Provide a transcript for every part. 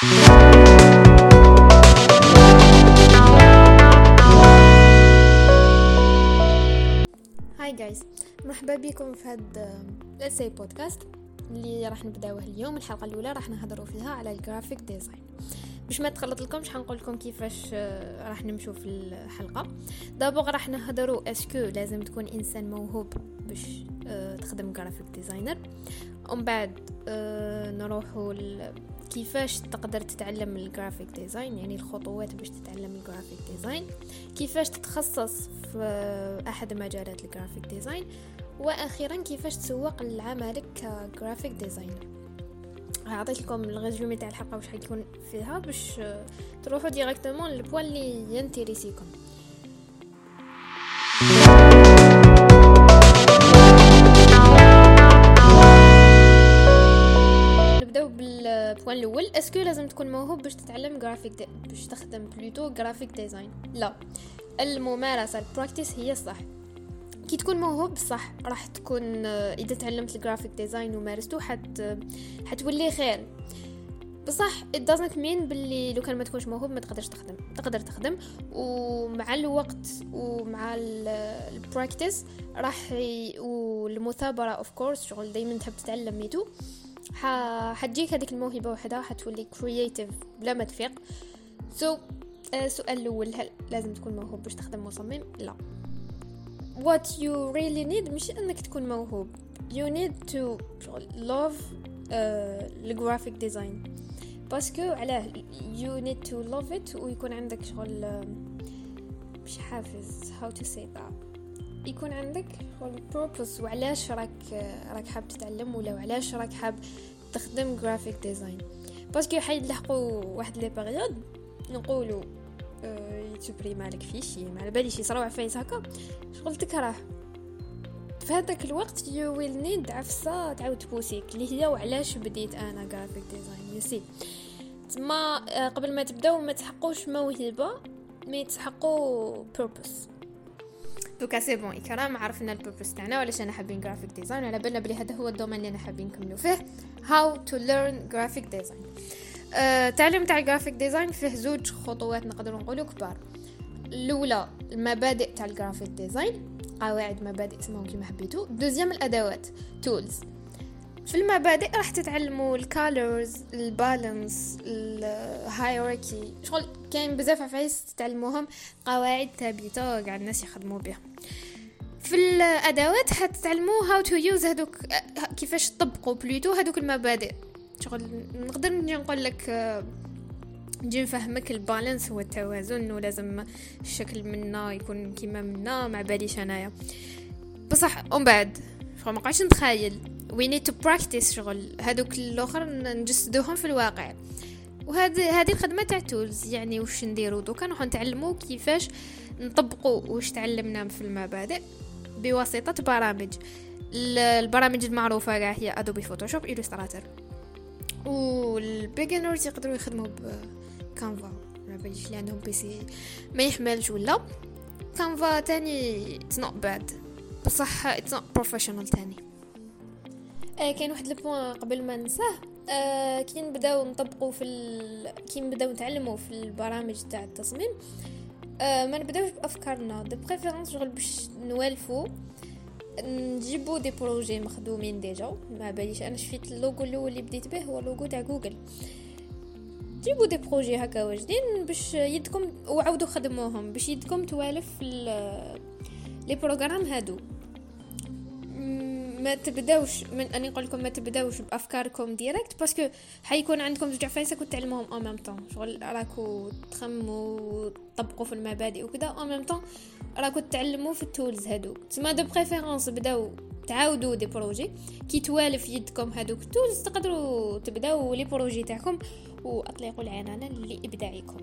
hi guys مرحبا بكم في هاد ال essai podcast اللي راح نبداوه اليوم. الحلقة الأولى راح نهضروا فيها على ال graphic design باش ما تخلط لكمش حنقول لكم كيفاش آه، راح نمشوا في الحلقة. d'abord راح نهضروا est-ce que لازم تكون إنسان موهوب باش آه، تخدم graphic designer ومن بعد آه، نروحوا كيفاش تقدر تتعلم ال graphic design يعني الخطوات باش تتعلم ال graphic design كيفاش تتخصص في أحد مجالات ال graphic design وأخيرا كيفاش تسوق لعملك ك graphic designer عطيت لكم ال résumé تاع الحلقة واش حيكون فيها باش تروحوا directement لل point اللي ي intéresse كم. est-ce que لازم تكون موهوب باش تتعلم graphic de... باش تخدم plutôt graphic design لا. الممارسة ال practice هي الصح. كي تكون موهوب صح. راح تكون إذا تعلمت ال graphic design ومارسته حت حتولي خير. بصح it doesn't mean باللي لو كان ما تكونش موهوب ما تقدرش تخدم. تقدر تخدم. ومع الوقت ومع ال practice راح ي... والمثابرة of course شغل دائما تحب تتعلم ميتو حتجيك هذيك الموهبة وحدها حتولي creative بلا ما تفيق. so so, السؤال uh, الأول هل لازم تكون موهوب باش تخدم مصمم؟ لا. What you really need مش إنك تكون موهوب. You need to love uh, ال graphic design parce que علاه you need to love it ويكون عندك شغل مش حافز how to say that. يكون عندك البروبوس وعلاش راك راك حاب تتعلم ولا وعلاش راك حاب تخدم جرافيك ديزاين باسكو حيلحقوا واحد لي بيريود نقولوا يتبري مالك في شي ما على باليش يصراو عفايس هكا. شغل تكره في هذاك الوقت يو ويل نيد عفسة تعاود تبوسيك اللي هي وعلاش بديت أنا جرافيك ديزاين يسي تما قبل ما تبداو ما تحقوش موهبة mais تحقوا purpose دوكا c'est bon إكرام عرفنا ال purpose تاعنا وعلاش أنا حابين graphic design على بالنا بلي هذا هو الدومين اللي أنا حابين نكملو فيه how to learn graphic design التعليم تاع ال graphic design فيه زوج خطوات نقدر نقولوا كبار. الأولى المبادئ تاع ال graphic design قواعد مبادئ اسمهم كيما حبيتو. deuxième الأدوات tools في المبادئ راح تتعلموا ال colors ال balance ال hierarchy شغل كاين بزاف عفايس تتعلموهم. قواعد ثابته قاع الناس يخدموا بها في الأدوات حتتعلموا how to use هذوك كيفاش تطبقوا plutôt هذوك المبادئ. شغل نقدر نجي نقول لك نجي نفهمك ال balance هو التوازن ولازم الشكل منا يكون كيما منا مع باليش أنايا. بصح ومن بعد ما قاعدش نتخيل we need to practice شغل. هذوك الأخر نجسدوهم في الواقع. وهذه هذه الخدمة تاع tools يعني واش نديرو دوكا؟ نروحو نتعلمو كيفاش نطبقوا واش تعلمنا في المبادئ بواسطة برامج. البرامج المعروفة كاع هي Adobe Photoshop Illustrator وال beginners يقدروا يخدموا ب Canva ما باليش اللي عندهم PC ما يحملش ولا. Canva تاني it's not bad بصح it's not professional تاني. كاين واحد ال point قبل ما ننساه. آه كي نبداو نطبقوا في ال... كي نبداو نتعلموا في البرامج تاع التصميم آه ما نبداوش بأفكارنا. de préférence شغل باش نوالفو نجيبو des projets مخدومين déjà. ما باليش أنا شفيت اللوغو الأول اللي بديت به هو اللوغو تاع جوجل. جيبوا des projets هكا واجدين باش يدكم وعاودوا خدموهم باش يدكم توالف les programmes هادو. ما تبداوش من أني نقول لكم ما تبداوش بأفكاركم direct parce que حيكون عندكم زوج عفايس وتعلموهم أو ميم طون شغل راكو تخموا تطبقوا في المبادئ وكذا أو ميم طون راكو تعلموا في ال tools هادو. تسمى de préférence بداو تعاودوا des projets كي توالف يدكم هادوك. ال tools تقدروا تبداو les projets تاعكم واطلقوا العنان لإبداعكم.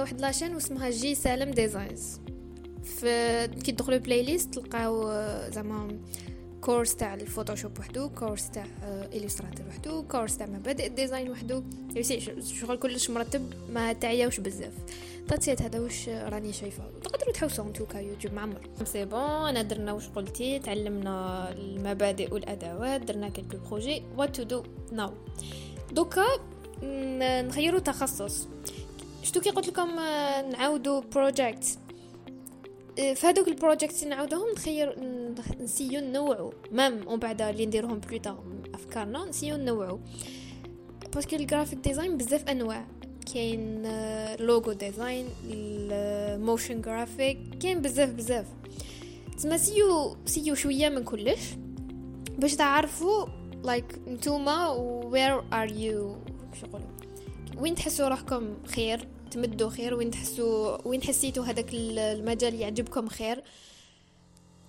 واحد la chaîne واسمها جي سالم Designs في كي تدخلوا playlist تلقاو زعما course تاع ال Photoshop وحدو course تاع Illustrator وحدو course تاع مبادئ ال design وحدو. شغل كلش مرتب ما تعياوش بزاف. طاتيات هذا واش راني شايفه؟ تقدروا تحوسوا انتو يوتيوب معمر c'est bon أنا درنا واش قلتي؟ تعلمنا المبادئ والأدوات درنا quelques projets what to do now دوكا نغيروا تخصص. شتو كي قلت لكم آه، نعاودوا بروجيكت في هذوك البروجيكت نعاودوهم نخير نسيو نوعو. مام ومن بعد اللي نديروهم بلوتا افكارنا نسيو نوعو. باسكو الجرافيك ديزاين بزاف أنواع. كاين لوغو ديزاين الموشن جرافيك كاين بزاف بزاف. تسمى سيو سيو شوية من كلش. باش تعرفوا لايك like, نتوما وير ار يو شغل وين تحسوا روحكم خير؟ تمدوا خير؟ وين تحسوا وين حسيتوا هذاك المجال يعجبكم خير؟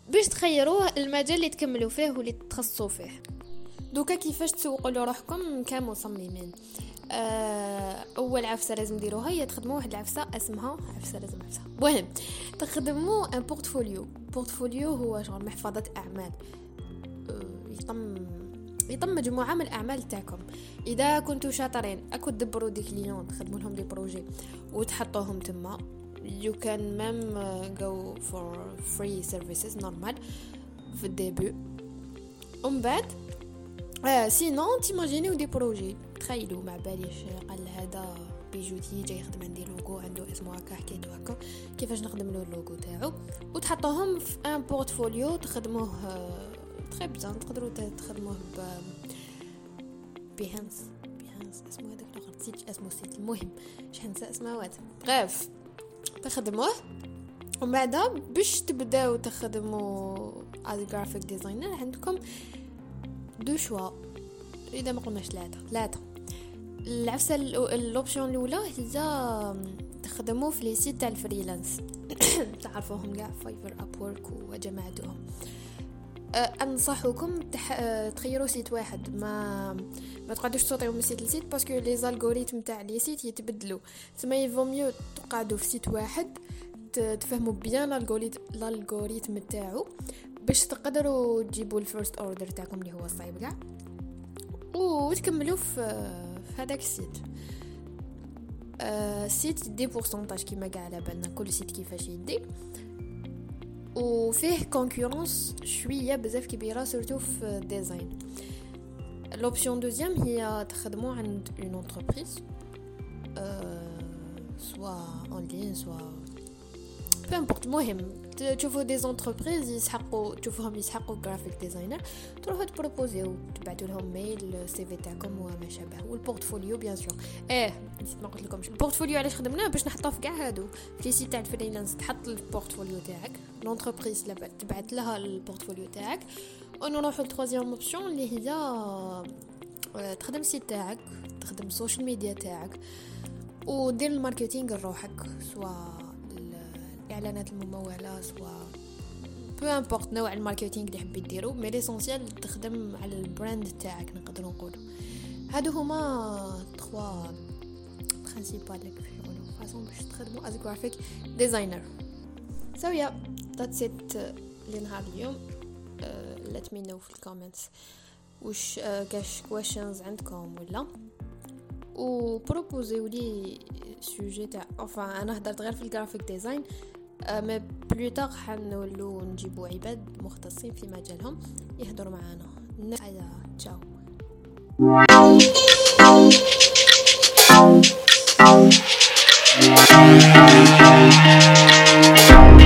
باش تخيروه المجال اللي تكملوا فيه واللي تخصصوا فيه. دوكا كيفاش تسوقوا لروحكم كمصممين؟ آه، أول عفسة لازم ديروها هي تخدموا واحد العفسة اسمها عفسة لازم عفسة. مهم تخدموا un portfolio portfolio هو شغل محفظة أعمال. آه، يطم يطم مجموعة من الأعمال تاعكم. إذا كنتوا شاطرين أكو تدبروا des clients تخدموا لهم des projets وتحطوهم تما. You can même go for free services normal في ال début ومن بعد آه sinon ت imagine يو des projets تخيلوا مع باليش قال هذا bijouterie جاي يخدم عندي لوغو عنده اسمه هكا حكيتو هكا كيفاش نخدم له اللوغو تاعو وتحطوهم في un portfolio تخدموه très bien تقدروا تخدموه ب Behance Behance اسمه هذاك اللغة نسيت اسمه site المهم شحال نسى اسماوات grave تخدموه. ومن بعد باش تبداو تخدموا as graphic designer عندكم deux choix. إذا ما قلناش ثلاثة ثلاثة العفسة ال option الأولى هي تخدموا في les sites تاع ال freelance. تعرفوهم كاع. Fiverr Upwork وجماعتهم. أنصحكم تح... أه، تخيروا site واحد. ما ما تقعدوش تطيروا من site ل site parce que les algorithmes تاع les sites يتبدلوا. تسمى il vaut mieux تقعدوا في site واحد تفهموا bien l'algorithme تاعو باش تقدروا تجيبوا ال first order تاعكم اللي هو الصعيب كاع وتكملوا في في هذاك ال site آه site يدي pourcentage كيما كاع على بالنا. كل site كيفاش يدي. وفيه concurrence شوية بزاف كبيره surtout في design l'option deuxième هي تخدموا عند une entreprise soit en ligne soit peu importe المهم تشوفوا des entreprises يسحقوا تشوفوهم يسحقوا graphic designer تروحوا تبروبوزيو تبعتوا لهم mail ال CV تاعكم وما شابه وال portfolio bien sûr آه نسيت ما قلت لكمش ال portfolio علاش خدمناه باش نحطوه في كاع هادو في site تاع ال freelance تحط ال portfolio تاعك l'entreprise تبعت لها ال portfolio تاعك ونروحوا ل troisième option اللي هي تخدم ال site تاعك تخدم ال social media تاعك ودير ال marketing لروحك سواء الاعلانات المموله سواء peu importe نوع ال marketing اللي حبيت ديرو mais l'essentiel تخدم على ال brand تاعك نقدروا نقولوا هادو هما trois principales لك نقولوا façons باش تخدموا as graphic designer so yeah that's it ل نهار اليوم. let me know في ال comments واش كاش questions عندكم ولا. و بروبوزيو les sujets تاع اوفا أنا هدرت غير في ال graphic design مي بلو حنولو نجيبو عباد مختصين في مجالهم يهضروا معانا هيا تشاو